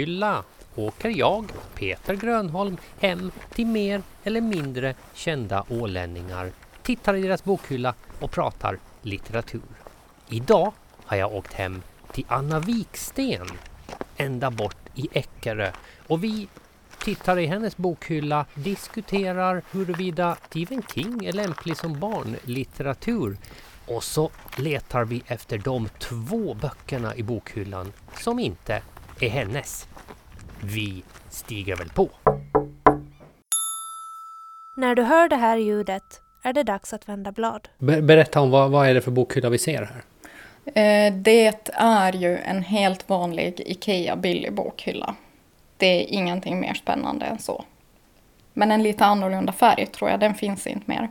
bokhylla åker jag, Peter Grönholm, hem till mer eller mindre kända ålänningar, tittar i deras bokhylla och pratar litteratur. Idag har jag åkt hem till Anna Viksten, ända bort i Eckerö och vi tittar i hennes bokhylla, diskuterar huruvida Stephen King är lämplig som barnlitteratur och så letar vi efter de två böckerna i bokhyllan som inte är hennes. Vi stiger väl på. När du hör det här ljudet är det dags att vända blad. Berätta om vad, vad är det för bokhylla vi ser här? Eh, det är ju en helt vanlig IKEA billig bokhylla. Det är ingenting mer spännande än så. Men en lite annorlunda färg tror jag, den finns inte mer.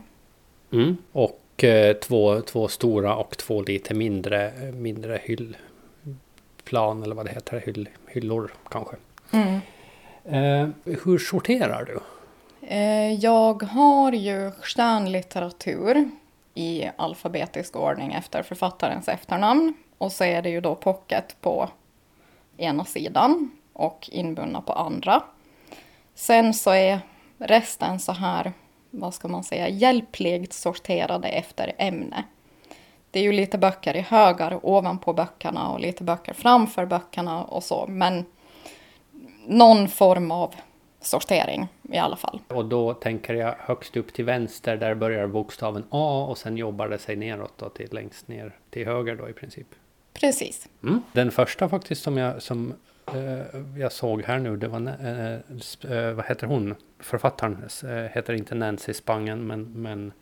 Mm. Och eh, två, två stora och två lite mindre, mindre hyllplan eller vad det heter, Hyll, hyllor kanske. Mm. Eh, hur sorterar du? Eh, jag har ju stjärnlitteratur i alfabetisk ordning efter författarens efternamn. Och så är det ju då pocket på ena sidan och inbundna på andra. Sen så är resten så här, vad ska man säga, hjälpligt sorterade efter ämne. Det är ju lite böcker i högar ovanpå böckerna och lite böcker framför böckerna och så, men någon form av sortering i alla fall. Och då tänker jag högst upp till vänster, där börjar bokstaven A och sen jobbar det sig neråt då till längst ner till höger då i princip. Precis. Mm. Den första faktiskt som jag, som, eh, jag såg här nu, det var, eh, eh, vad heter hon, författaren, eh, heter inte Nancy Spangen, men, men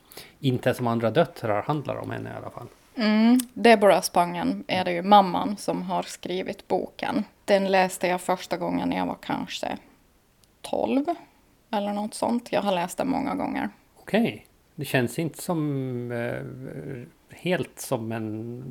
inte som andra döttrar handlar om henne i alla fall. Mm, Deborah Spangen är det ju mamman som har skrivit boken. Den läste jag första gången när jag var kanske 12 eller något sånt. Jag har läst den många gånger. Okej. Okay. Det känns inte som eh, helt som en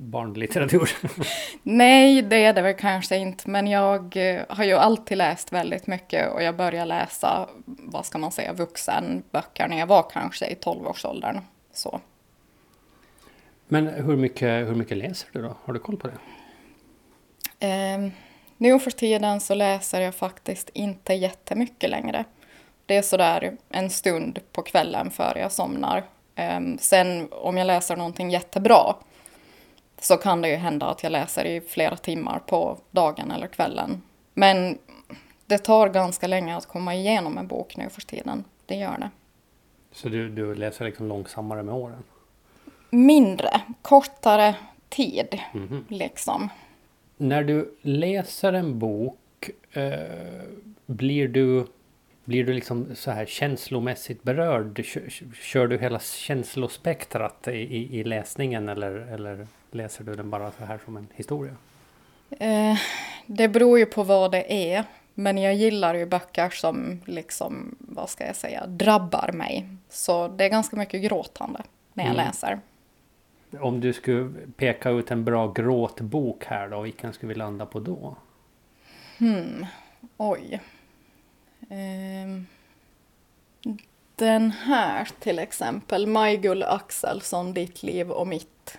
barnlitteratur. Nej, det är det väl kanske inte. Men jag eh, har ju alltid läst väldigt mycket och jag började läsa, vad ska man säga, vuxenböcker när jag var kanske i 12-årsåldern. Så. Men hur mycket, hur mycket läser du då? Har du koll på det? Eh, nu för tiden så läser jag faktiskt inte jättemycket längre. Det är sådär en stund på kvällen före jag somnar. Um, sen om jag läser någonting jättebra så kan det ju hända att jag läser i flera timmar på dagen eller kvällen. Men det tar ganska länge att komma igenom en bok nu för tiden. Det gör det. Så du, du läser liksom långsammare med åren? Mindre, kortare tid mm -hmm. liksom när du läser en bok, eh, blir du blir du liksom så här känslomässigt berörd? Kör, kör du hela känslospektrat i, i, i, läsningen eller, eller läser du den bara så här som en historia? Eh, det beror ju på vad det är. Men jag gillar ju böcker som liksom, vad ska jag säga, drabbar mig. Så det är ganska mycket gråtande när jag mm. läser. Om du skulle peka ut en bra gråtbok här då, vilken skulle vi landa på då? Hmm, oj. Um, den här till exempel, Majgull Axelsson, Ditt liv och mitt.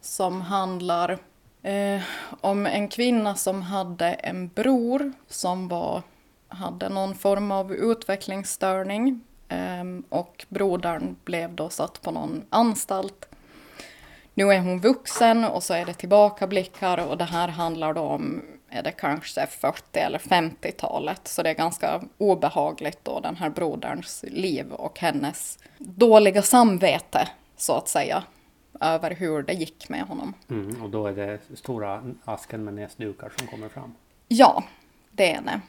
Som handlar eh, om en kvinna som hade en bror som var, hade någon form av utvecklingsstörning. Eh, och brodern blev då satt på någon anstalt nu är hon vuxen och så är det tillbakablickar och det här handlar då om, är det kanske 40 eller 50-talet. Så det är ganska obehagligt då, den här broderns liv och hennes dåliga samvete, så att säga, över hur det gick med honom. Mm, och då är det stora asken med näsdukar som kommer fram? Ja, det är det.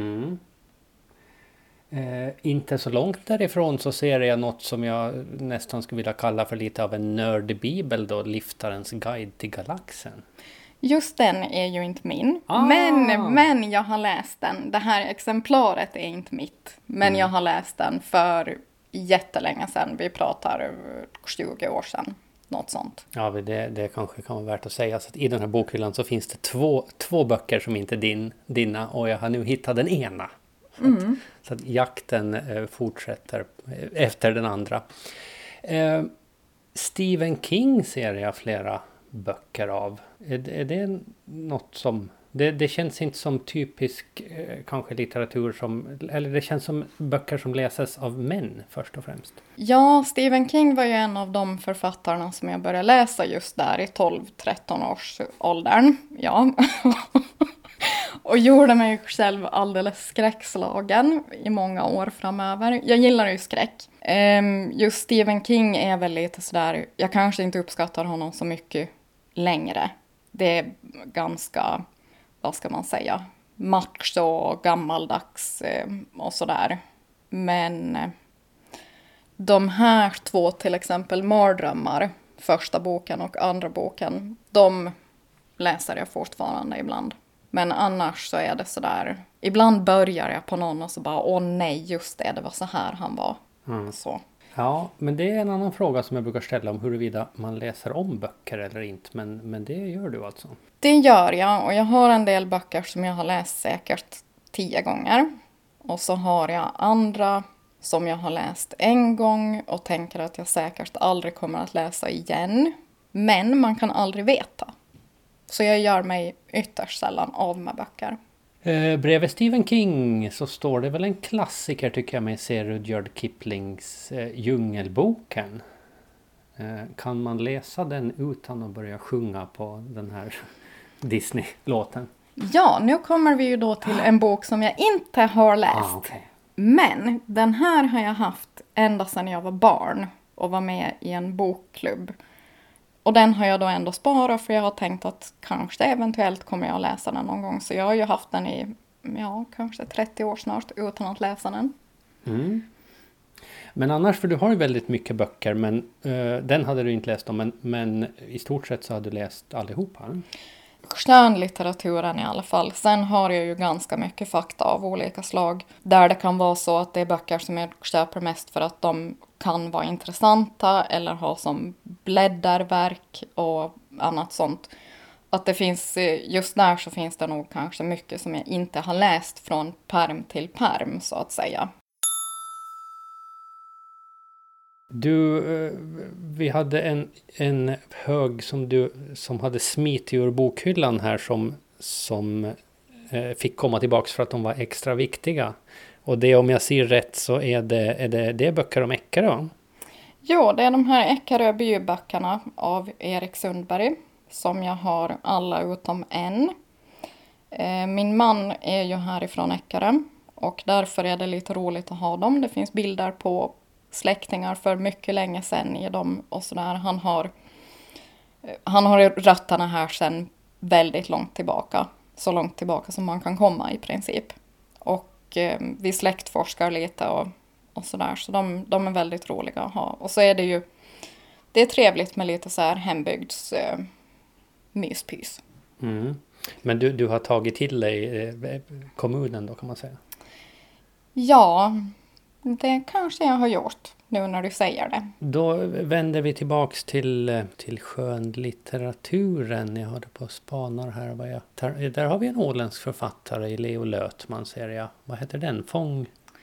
Mm. Eh, inte så långt därifrån så ser jag något som jag nästan skulle vilja kalla för lite av en nördbibel då, Liftarens guide till galaxen. Just den är ju inte min, ah. men, men jag har läst den. Det här exemplaret är inte mitt, men mm. jag har läst den för jättelänge sedan. Vi pratar 20 år sedan. Något sånt. Ja, det, det kanske kan vara värt att säga. Så att I den här bokhyllan så finns det två, två böcker som inte är din, dina och jag har nu hittat den ena. Mm. Så att jakten eh, fortsätter eh, efter den andra. Eh, Stephen King ser jag flera böcker av. Är, är det något som Det, det känns inte som typisk eh, kanske litteratur som, eller det känns som böcker som läses av män först och främst. Ja, Stephen King var ju en av de författarna som jag började läsa just där i 12-13 års åldern. Ja. och gjorde mig själv alldeles skräckslagen i många år framöver. Jag gillar ju skräck. Um, just Stephen King är väl lite sådär, jag kanske inte uppskattar honom så mycket längre. Det är ganska, vad ska man säga, macho och gammaldags eh, och sådär. Men eh, de här två, till exempel Mardrömmar, första boken och andra boken, de läser jag fortfarande ibland. Men annars så är det sådär, ibland börjar jag på någon och så bara, åh nej, just det, det var så här han var. Mm. Så. Ja, men det är en annan fråga som jag brukar ställa om huruvida man läser om böcker eller inte. Men, men det gör du alltså? Det gör jag och jag har en del böcker som jag har läst säkert tio gånger. Och så har jag andra som jag har läst en gång och tänker att jag säkert aldrig kommer att läsa igen. Men man kan aldrig veta. Så jag gör mig ytterst sällan av med böcker. Eh, bredvid Stephen King så står det väl en klassiker tycker jag med ser Rudyard Kiplings eh, Djungelboken. Eh, kan man läsa den utan att börja sjunga på den här Disney-låten? Ja, nu kommer vi ju då till en bok som jag inte har läst. Ah, okay. Men den här har jag haft ända sedan jag var barn och var med i en bokklubb. Och den har jag då ändå sparat för jag har tänkt att kanske eventuellt kommer jag att läsa den någon gång. Så jag har ju haft den i, ja, kanske 30 år snart utan att läsa den. Mm. Men annars, för du har ju väldigt mycket böcker, men uh, den hade du inte läst om, men, men i stort sett så har du läst allihopa? Skönlitteraturen i alla fall. Sen har jag ju ganska mycket fakta av olika slag. Där det kan vara så att det är böcker som jag köper mest för att de kan vara intressanta eller ha som bläddarverk och annat sånt. Att det finns, eh, just där så finns det nog kanske mycket som jag inte har läst från perm till perm så att säga. Du, eh, vi hade en, en hög som du som hade smitit ur bokhyllan här som, som eh, fick komma tillbaks för att de var extra viktiga. Och det om jag ser rätt så är det, är det, det är böcker om Eckerö va? Jo, det är de här Eckerö byböckerna av Erik Sundberg som jag har alla utom en. Eh, min man är ju härifrån Eckerö och därför är det lite roligt att ha dem. Det finns bilder på släktingar för mycket länge sedan i dem och sådär. Han har, eh, han har rötterna här sedan väldigt långt tillbaka. Så långt tillbaka som man kan komma i princip. Och eh, vi släktforskar lite och, och sådär. Så de, de är väldigt roliga att ha. Och så är det ju, det är trevligt med lite så här hembygds eh, myspys. Mm. Men du, du har tagit till dig eh, kommunen då kan man säga? Ja, det kanske jag har gjort nu när du säger det. Då vänder vi tillbaks till, till skönlitteraturen. Jag hörde på spanar här. Vad jag tar, där har vi en åländsk författare, Leo Lötman ser jag. Vad heter den?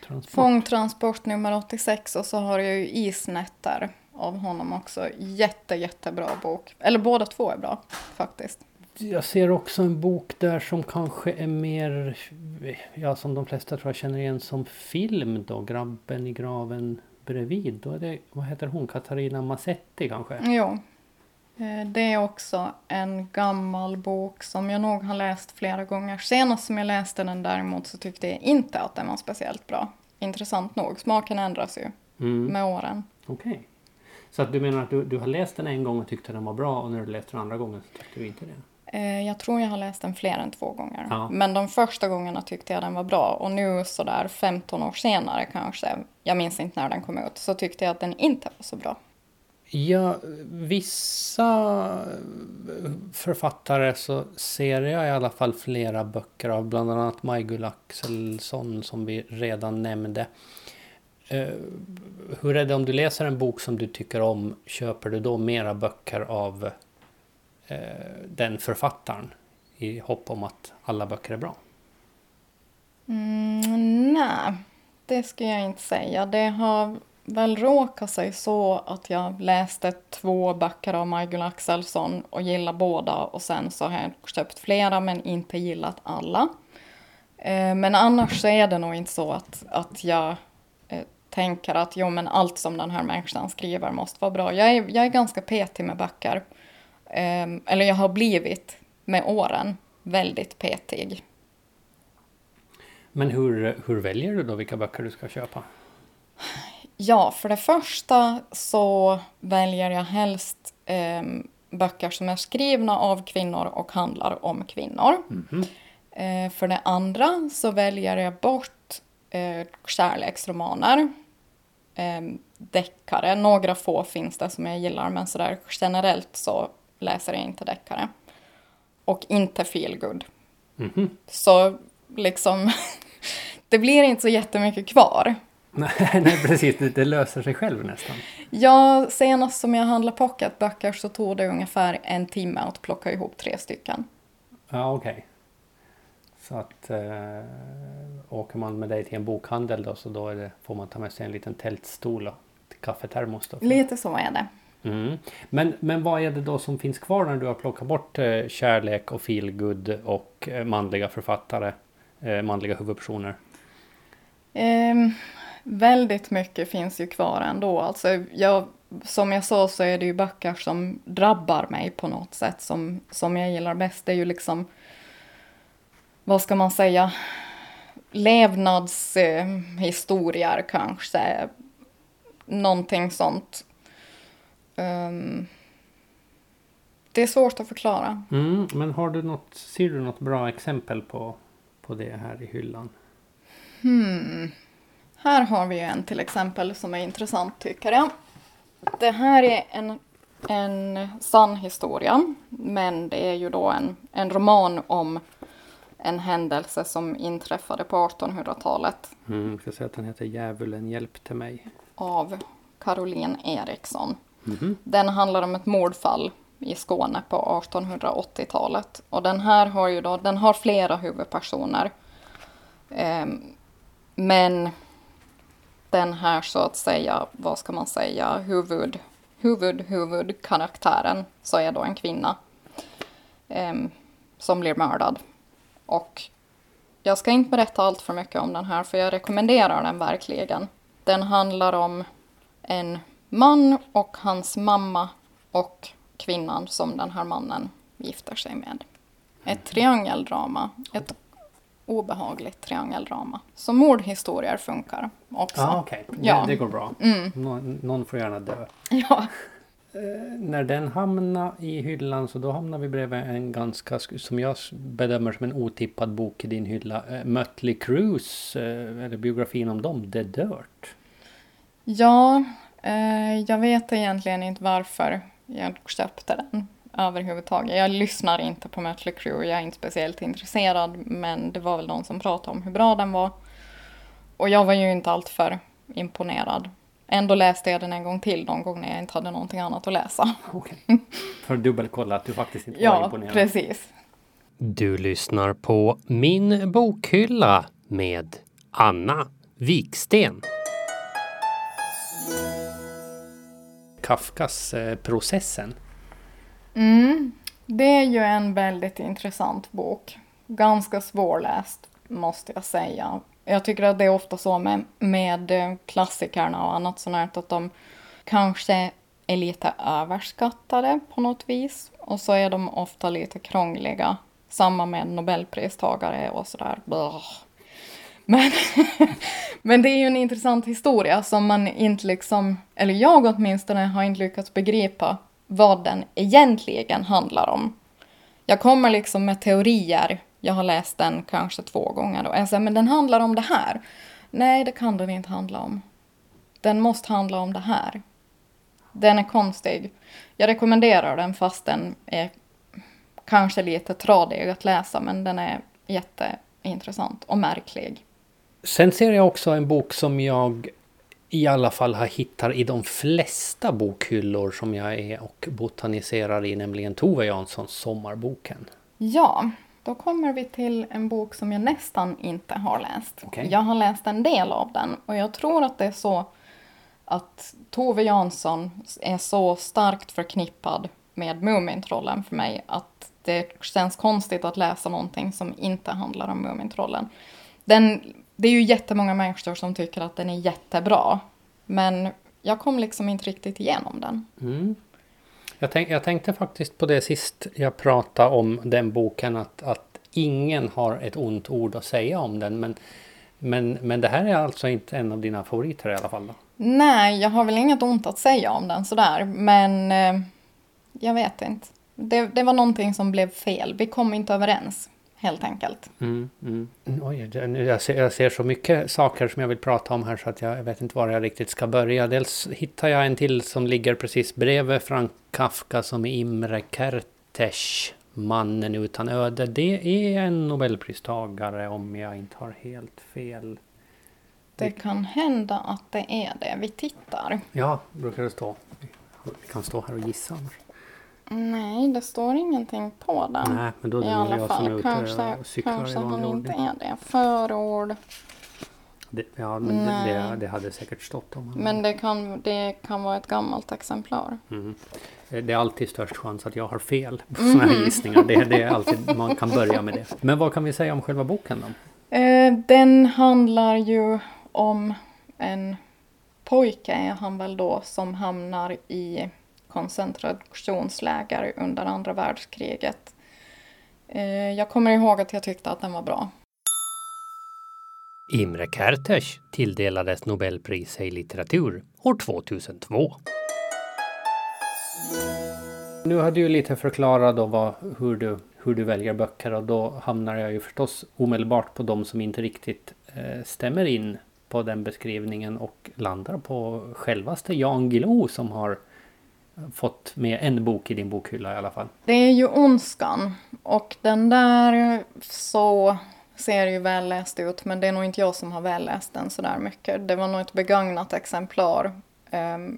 Fångtransport? Fångtransport nummer 86 och så har jag ju Isnätter av honom också. Jätte, jättebra bok. Eller båda två är bra faktiskt jag ser också en bok där som kanske är mer, ja som de flesta tror jag känner igen som film då, Grabben i graven bredvid. Då är det, vad heter hon, Katarina Massetti kanske? Jo. Eh, det är också en gammal bok som jag nog har läst flera gånger. Senast som jag läste den däremot så tyckte jag inte att den var speciellt bra. Intressant nog, smaken ändras ju mm. med åren. Okej. Okay. Så att du menar att du, du har läst den en gång och tyckte den var bra och när du läste den andra gången så tyckte du inte det? Eh, jag tror jag har läst den fler än två gånger. Ja. Men de första gångerna tyckte jag den var bra. Och nu sådär 15 år senare kanske, jag minns inte när den kom ut, så tyckte jag att den inte var så bra. Ja, vissa eh, författare så ser jag i alla fall flera böcker av, bland annat Majgull Axelsson som vi redan nämnde. Uh, hur är det om du läser en bok som du tycker om, köper du då mera böcker av eh, den författaren i hopp om att alla böcker är bra? Mm, nej, det ska jag inte säga. Det har väl råkade sig så att jag läste två böcker av Majgull Axelsson och gillade båda och sen så har jag köpt flera men inte gillat alla. Eh, men annars så är det nog inte så att, att jag eh, tänker att jo men allt som den här människan skriver måste vara bra. Jag är, jag är ganska petig med böcker. Ehm, eller jag har blivit med åren väldigt petig. Men hur, hur väljer du då vilka böcker du ska köpa? Ja, för det första så väljer jag helst eh, böcker som är skrivna av kvinnor och handlar om kvinnor. Mhm. Eh, för det andra så väljer jag bort eh, kärleksromaner, eh, deckare. Några få finns det som jag gillar, men sådär generellt så läser jag inte deckare. Och inte feelgood. Mhm. Så liksom, det blir inte så jättemycket kvar. Nej, nej, precis. Det, det löser sig själv nästan. Ja, senast som jag handlade pocketböcker så tog det ungefär en timme att plocka ihop tre stycken. Ja, okej. Så att eh, åker man med dig till en bokhandel då så då det, får man ta med sig en liten tältstol och till kaffetermos då. Lite så är det. Mm. Men, men vad är det då som finns kvar när du har plockat bort eh, kärlek och feelgood och eh, manliga författare, eh, manliga huvudpersoner? Väldigt mycket finns ju kvar ändå. Alltså, jag, som jag sa så är det ju böcker som drabbar mig på något sätt som, som jag gillar bäst. Det är ju liksom, vad ska man säga, levnadshistorier eh, kanske. Någonting sånt. Ehm, det är svårt att förklara. Mm, men har du något, ser du något bra exempel på, på det här i hyllan? Hmm. Här har vi en till exempel som är intressant tycker jag. Det här är en, en sann historia, men det är ju då en, en roman om en händelse som inträffade på 1800-talet Mm, jag ska säga att den heter Djävulen hjälpte mig. av Caroline Eriksson. Mhm. Den handlar om ett mordfall i Skåne på 1880-talet. Och den här har ju då, den har flera huvudpersoner. Ehm, men den här så att säga, vad ska man säga, huvud, huvud, huvudkaraktären så är då en kvinna. eh, som blir mördad. Och jag ska inte berätta allt för mycket om den här för jag rekommenderar den verkligen. Den handlar om en man och hans mamma och kvinnan som den här mannen gifter sig med. Ett triangeldrama. Ett obehagligt triangeldrama. Så mordhistorier funkar också. Ja, okej. Ja. Det, det går bra. Mm. Nå- någon får gärna dö. Ja. När den hamnar i hyllan så då hamnar vi bredvid en ganska, som jag bedömer som en otippad bok i din hylla. Eh, Mötley Crües, eh, eller biografin om dem, The Dirt. Ja, eh, jag vet egentligen inte varför jag köpte den överhuvudtaget. Jag lyssnar inte på Mötley Crüe, jag är inte speciellt intresserad, men det var väl någon som pratade om hur bra den var. Och jag var ju inte alltför imponerad. Ändå läste jag den en gång till någon gång när jag inte hade någonting annat att läsa. Okej. För att dubbelkolla att du faktiskt inte var Ja, imponerad. precis. Du lyssnar på Min bokhylla med Anna Viksten. Kafkas Processen. Mm, det är ju en väldigt intressant bok. Ganska svårläst, måste jag säga. Jag tycker att det är ofta så med, med eh, klassikerna och annat sånt här, att de kanske är lite överskattade på något vis. Och så är de ofta lite krångliga. Samma med nobelpristagare och sådär. Men, men det är ju en intressant historia som man inte liksom, eller jag åtminstone har inte lyckats begripa vad den egentligen handlar om. Jag kommer liksom med teorier, jag har läst den kanske två gånger och jag säger men den handlar om det här. Nej, det kan den inte handla om. Den måste handla om det här. Den är konstig. Jag rekommenderar den fast den är kanske lite tradig att läsa men den är jätteintressant och märklig. Sen ser jag också en bok som jag i alla fall har hittat i de flesta bokhyllor som jag är och botaniserar i, nämligen Tove Janssons Sommarboken. Ja, då kommer vi till en bok som jag nästan inte har läst. Okej. Jag har läst en del av den och jag tror att det är så att Tove Jansson är så starkt förknippad med Mumintrollen för mig att det känns konstigt att läsa någonting som inte handlar om Mumintrollen. Den, det är ju jättemånga människor som tycker att den är jättebra, men jag kom liksom inte riktigt igenom den. Mm. Jag, tänk, jag tänkte faktiskt på det sist jag pratade om den boken att, att ingen har ett ont ord att säga om den. Men, men, men det här är alltså inte en av dina favoriter i alla fall? Då? Nej, jag har väl inget ont att säga om den sådär, men eh, jag vet inte. Det, det var någonting som blev fel. Vi kom inte överens, helt enkelt. Mm, mm. Oj, jag, ser, jag ser så mycket saker som jag vill prata om här så att jag vet inte var jag riktigt ska börja. Dels hittar jag en till som ligger precis bredvid Frank Kafka som är Imre Kertész. Mannen utan öde. Det är en nobelpristagare om jag inte har helt fel. Det kan hända att det är det. Vi tittar. Ja, brukar det stå. Vi kan stå här och gissa annars. Nej, det står ingenting på den. Nej, men då I alla fall. Kanske, kanske han inte är det. Förord. Det, ja, men det, det, det, hade säkert stått om han Men det kan, det kan vara ett gammalt exemplar. Mm. Det är alltid störst chans att jag har fel på sådana här mm. gissningar. Det, det, är alltid, man kan börja med det. Men vad kan vi säga om själva boken då? Eh, den handlar ju om en pojke, är han väl då, som hamnar i koncentrationsläger under andra världskriget. Eh, jag kommer ihåg att jag tyckte att den var bra. Imre Kertész tilldelades Nobelpris i litteratur år 2002. Nu har du ju lite förklarat då vad, hur, du, hur du väljer böcker och då hamnar jag ju förstås omedelbart på de som inte riktigt eh, stämmer in på den beskrivningen och landar på självaste Jan Guillou som har fått med en bok i din bokhylla i alla fall. Det är ju Ondskan och den där så ser ju välläst ut men det är nog inte jag som har välläst den sådär mycket. Det var nog ett begagnat exemplar. Um,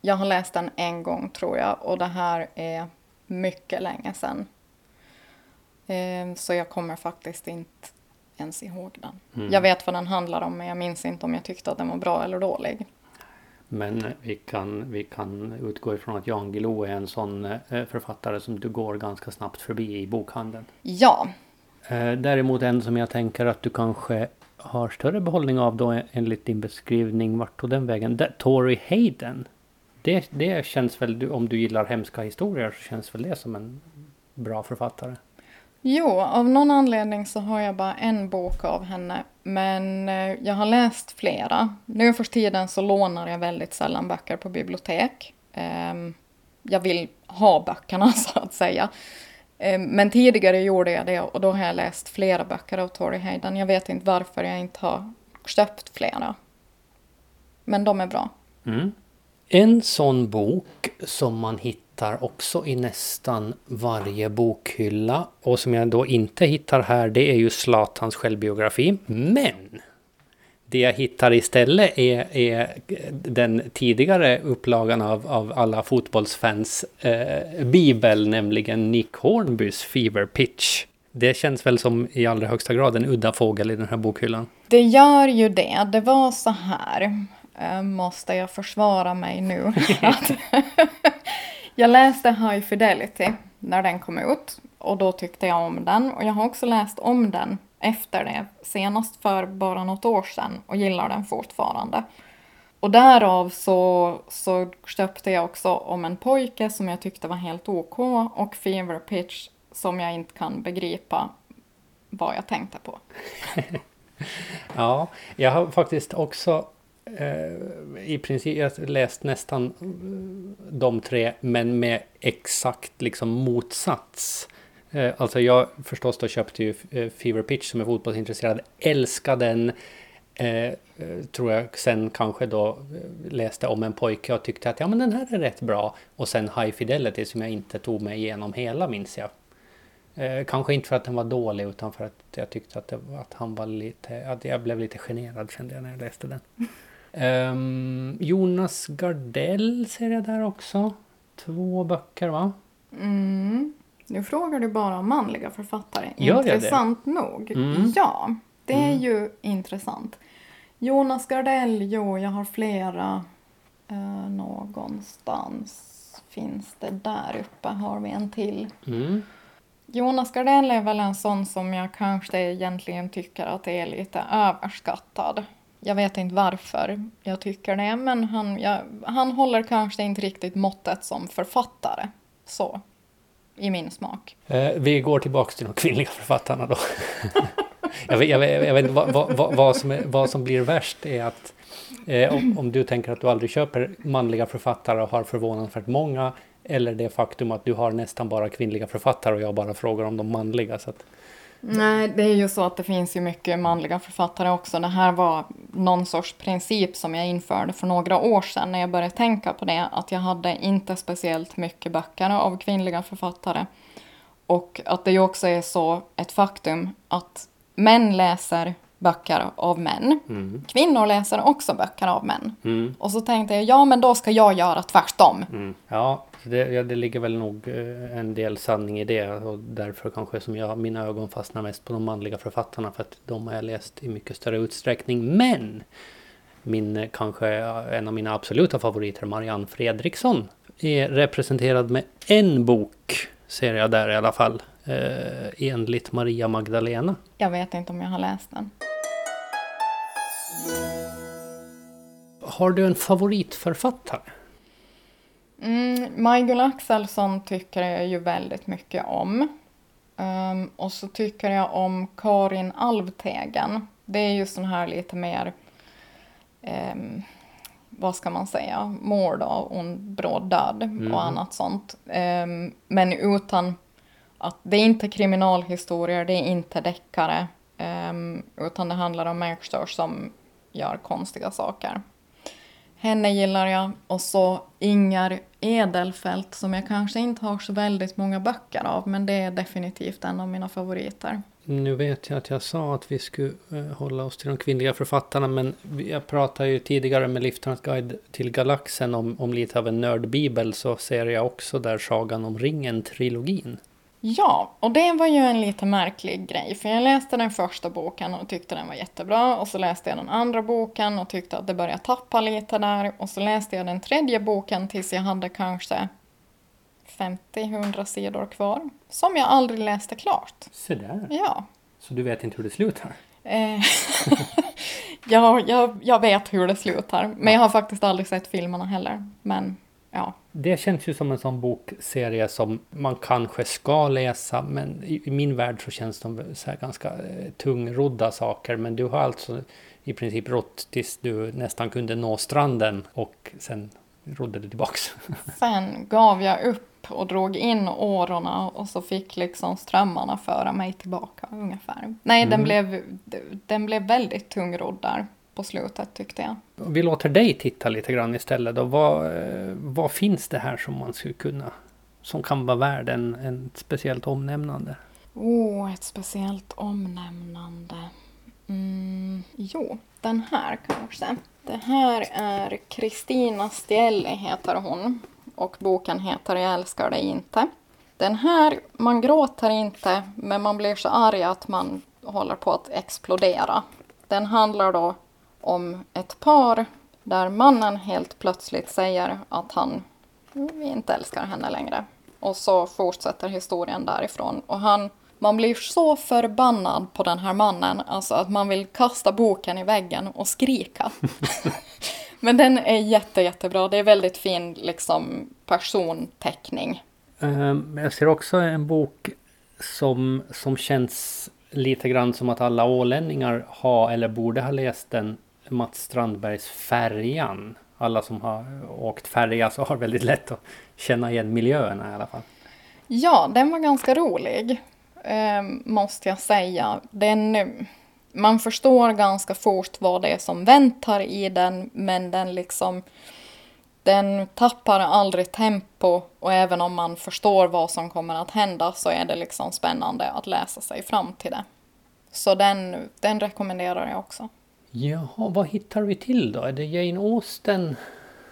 jag har läst den en gång tror jag och det här är mycket länge sedan. Um, så jag kommer faktiskt inte ens ihåg den. Mm. Jag vet vad den handlar om men jag minns inte om jag tyckte att den var bra eller dålig. Men vi kan, vi kan utgå ifrån att Jan Guillou är en sån eh, författare som du går ganska snabbt förbi i bokhandeln. Ja. Eh, däremot en som jag tänker att du kanske har större behållning av då enligt din beskrivning. Vart tog den vägen? Tori Hayden. Det, det känns väl, om du gillar hemska historier så känns väl det som en bra författare? Jo, av någon anledning så har jag bara en bok av henne. Men eh, jag har läst flera. Nu för tiden så lånar jag väldigt sällan böcker på bibliotek. Ehm, jag vill ha böckerna så att säga. Ehm, men tidigare gjorde jag det och då har jag läst flera böcker av Tori Hayden. Jag vet inte varför jag inte har köpt flera. Men de är bra. Mm. En sån bok som man hittar hittar också i nästan varje bokhylla. Och som jag då inte hittar här, det är ju Zlatans självbiografi. Men! Det jag hittar istället är, är den tidigare upplagan av, av alla fotbollsfans eh, bibel, nämligen Nick Hornbys Fever Pitch. Det känns väl som i allra högsta grad en udda fågel i den här bokhyllan. Det gör ju det. Det var så här, eh, måste jag försvara mig nu, Jag läste High Fidelity när den kom ut och då tyckte jag om den och jag har också läst om den efter det, senast för bara något år sedan och gillar den fortfarande. Och därav så, så köpte jag också om en pojke som jag tyckte var helt OK och Fever Pitch som jag inte kan begripa vad jag tänkte på. ja, jag har faktiskt också Eh, i princip, jag läst nästan eh, de tre, men med exakt liksom motsats. Eh, alltså jag förstås då köpte ju Fever Pitch som är fotbollsintresserad, älskade den. Eh, tror jag sen kanske då läste om en pojke och tyckte att ja men den här är rätt bra. Och sen High Fidelity som jag inte tog mig igenom hela minns jag. Eh, kanske inte för att den var dålig utan för att jag tyckte att, det, att han var lite, att jag blev lite generad kände jag när jag läste den. Um, Jonas Gardell ser jag där också. Två böcker va? Mm. Nu frågar du bara om manliga författare. Gör intressant nog. Mm. Ja, det är mm. ju intressant. Jonas Gardell, jo, jag har flera Eh, någonstans finns det där uppe, har vi en till. Mm. Jonas Gardell är väl en sån som jag kanske egentligen tycker att är lite överskattad. Jag vet inte varför jag tycker det, men han, jag, han håller kanske inte riktigt måttet som författare. Så, i min smak. Eh, vi går tillbaka till de kvinnliga författarna då. jag, vet, jag, vet, jag vet inte vad, vad, vad, som är, vad som blir värst är att eh, om, om, du tänker att du aldrig köper manliga författare och har förvånansvärt många eller det faktum att du har nästan bara kvinnliga författare och jag bara frågar om de manliga. Så att... Nej, det är ju så att det finns ju mycket manliga författare också. Det här var någon sorts princip som jag införde för några år sedan när jag började tänka på det. Att jag hade inte speciellt mycket böcker av kvinnliga författare. Och att det ju också är så ett faktum att män läser böcker av män. Mm. Kvinnor läser också böcker av män. Mm. Och så tänkte jag, ja men då ska jag göra tvärtom. Mm. Ja, det, ja, det ligger väl nog eh, en del sanning i det och därför kanske som jag, mina ögon fastnar mest på de manliga författarna för att de har jag läst i mycket större utsträckning. Men min eh, kanske en av mina absoluta favoriter, Marianne Fredriksson, är representerad med en bok, ser jag där i alla fall, eh, enligt Maria Magdalena. Jag vet inte om jag har läst den. Har du en favoritförfattare? Mm, Michael Axelsson tycker jag ju väldigt mycket om. Um, och så tycker jag om Karin Alvtegen. Det är ju sån här lite mer, um, vad ska man säga, mord och bråd död mm. och annat sånt. Um, men utan att det är inte kriminalhistorier, det är inte deckare. utan det handlar om människor som gör konstiga saker. Henne gillar jag. Och så Ingar Edelfelt som jag kanske inte har så väldigt många böcker av men det är definitivt en av mina favoriter. Nu vet jag att jag sa att vi skulle eh, hålla oss till de kvinnliga författarna men jag pratade ju tidigare med Liftarnas guide till galaxen om, om lite av en nördbibel så ser jag också där Sagan om ringen-trilogin. Ja, och det var ju en lite märklig grej, för jag läste den första boken och tyckte den var jättebra, och så läste jag den andra boken och tyckte att det började tappa lite där, och så läste jag den tredje boken tills jag hade kanske 50-100 sidor kvar, som jag aldrig läste klart. Så där. Ja. Så du vet inte hur det slutar? Eh, ja, jag, jag vet hur det slutar, men jag har faktiskt aldrig sett filmerna heller. Men ja. Det känns ju som en sån bokserie som man kanske ska läsa men i, min värld så känns de så ganska eh, tungrodda saker. Men du har alltså i princip rått tills du nästan kunde nå stranden och sen rodde du tillbaks. Sen gav jag upp och drog in årorna och så fick liksom strömmarna föra mig tillbaka ungefär. Nej, mm. den, blev, den blev väldigt tungrodd där på slutet tyckte jag. Vi låter dig titta lite grann istället då. Vad, eh, vad finns det här som man skulle kunna, som kan vara värd en, en speciellt omnämnande? Oh, ett speciellt omnämnande. Mm, jo, den här kanske. Det här är Kristina Stielli heter hon och boken heter Jag älskar dig inte. Den här, man gråter inte men man blir så arg att man håller på att explodera. Den handlar då om ett par där mannen helt plötsligt säger att han inte älskar henne längre. Och så fortsätter historien därifrån. Och han, man blir så förbannad på den här mannen, alltså att man vill kasta boken i väggen och skrika. Men den är jätte, jättebra. Det är väldigt fin liksom, personteckning. Um, jag ser också en bok som, som känns lite grann som att alla ålänningar har eller borde ha läst den Mats Strandbergs Färjan. Alla som har åkt färja så har väldigt lätt att känna igen miljöerna i alla fall. Ja, den var ganska rolig. Eh, måste jag säga. Den, man förstår ganska fort vad det är som väntar i den, men den liksom den tappar aldrig tempo och även om man förstår vad som kommer att hända så är det liksom spännande att läsa sig fram till det. Så den, den rekommenderar jag också. Jaha, vad hittar vi till då? Är det Jane Austen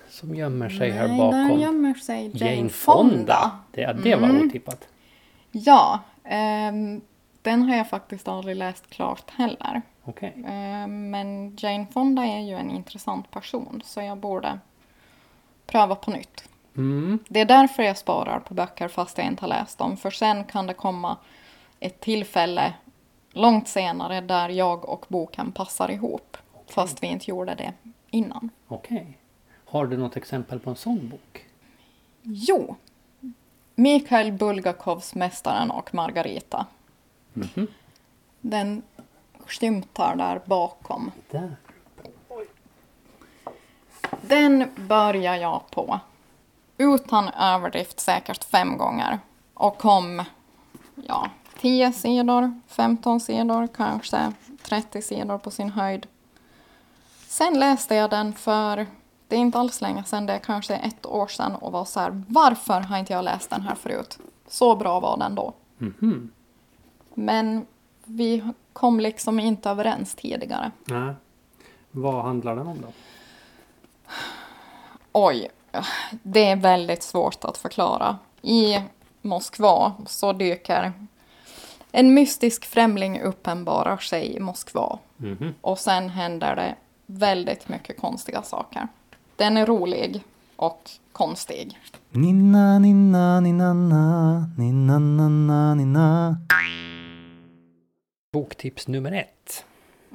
som gömmer sig Nej, här bakom? Nej, där gömmer sig Jane, Jane Fonda. Fonda. Det, det var mm. otippat. Ja, um, den har jag faktiskt aldrig läst klart heller. Okay. Um, men Jane Fonda är ju en intressant person så jag borde pröva på nytt. Mm. Det är därför jag sparar på böcker fast jag inte har läst dem. För sen kan det komma ett tillfälle långt senare där jag och boken passar ihop. Fast vi inte gjorde det innan. Okej. Har du något exempel på en sån bok? Jo. Mikhail Bulgakovs Mästaren och Margarita. Mhm. Den skymtar där bakom. Där. Den börjar jag på. Utan överdrift säkert fem gånger. Och kom, ja, 10 sidor, 15 sidor, kanske 30 sidor på sin höjd. Sen läste jag den för, det är inte alls länge sedan, det är kanske ett år sedan och var så här, varför har inte jag läst den här förut? Så bra var den då. Mhm. Men vi kom liksom inte överens tidigare. Nej. Vad handlar den om då? Oj, det är väldigt svårt att förklara. I Moskva så dyker en mystisk främling uppenbarar sig i Moskva. Mhm. Och sen händer det väldigt mycket konstiga saker. Den är rolig och konstig. Ninna, ninna, ninna, na, ninna, na, na, ninna. Boktips nummer ett.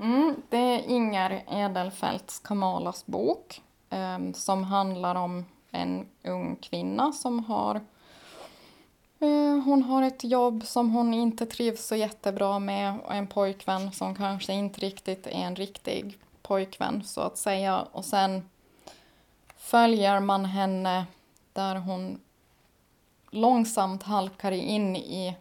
Mm, det är Inger Edelfelts Kamalas bok ehm, som handlar om en ung kvinna som har eh, hon har ett jobb som hon inte trivs så jättebra med och en pojkvän som kanske inte riktigt är en riktig pojkvän så att säga. Och sen följer man henne där hon långsamt halkar in i,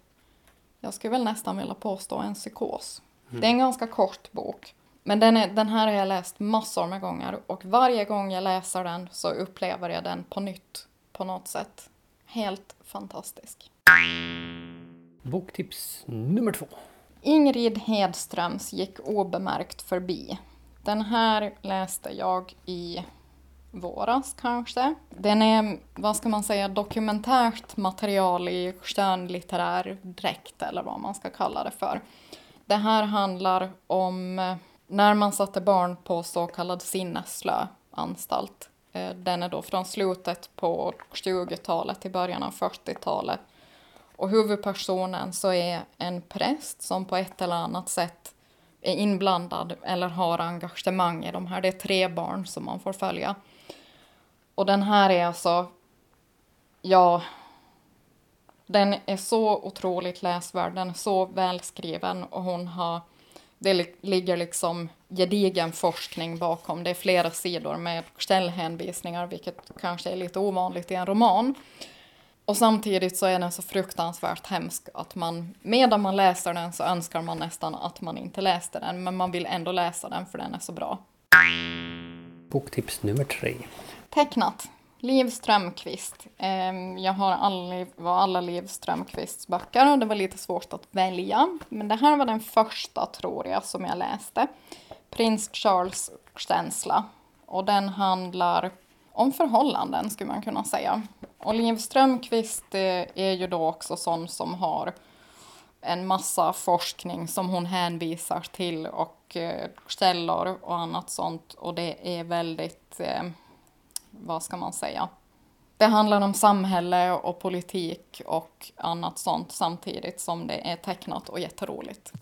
jag skulle väl nästan vilja påstå en psykos. Det är en ganska kort bok. Men den, är, den här har jag läst massor med gånger och varje gång jag läser den så upplever jag den på nytt på något sätt. Helt fantastisk. Boktips nummer två. Ingrid Hedströms gick obemärkt förbi. Den här läste jag i våras kanske. Den är, vad ska man säga, dokumentärt material i skönlitterär dräkt eller vad man ska kalla det för. Det här handlar om eh, när man satte barn på så kallad sinnesslö anstalt. Eh, den är då från slutet på 20-talet till början av 40-talet. Och huvudpersonen så är en präst som på ett eller annat sätt är inblandad eller har engagemang i de här. Det är tre barn som man får följa. Och den här är alltså, ja, den är så otroligt läsvärd, den är så välskriven och hon har, det ligger liksom gedigen forskning bakom. Det är flera sidor med källhänvisningar, vilket kanske är lite ovanligt i en roman. Och samtidigt så är den så fruktansvärt hemsk att man, medan man läser den så önskar man nästan att man inte läste den, men man vill ändå läsa den för den är så bra. Boktips nummer tre. Tecknat. Liv Strömquist. Ehm, Jag har alla, var alla Liv Strömquists böcker och det var lite svårt att välja. Men det här var den första, tror jag, som jag läste. Prins Charles känsla. Och den handlar om förhållanden, skulle man kunna säga. Och Liv Strömquist eh, är ju då också sån som har en massa forskning som hon hänvisar till och eh, källor och annat sånt. Och det är väldigt, eh, vad ska man säga? Det handlar om samhälle och politik och annat sånt samtidigt som det är tecknat och jätteroligt.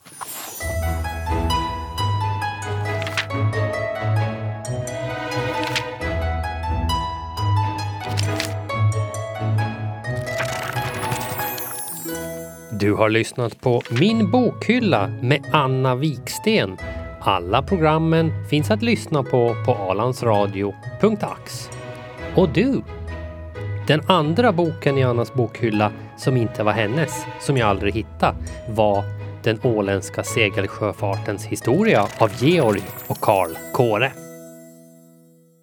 Du har lyssnat på Min bokhylla med Anna Viksten. Alla programmen finns att lyssna på på alandsradio.ax. Och du! Den andra boken i Annas bokhylla som inte var hennes, som jag aldrig hittade, var Den åländska segelsjöfartens historia av Georg och Karl Kåre.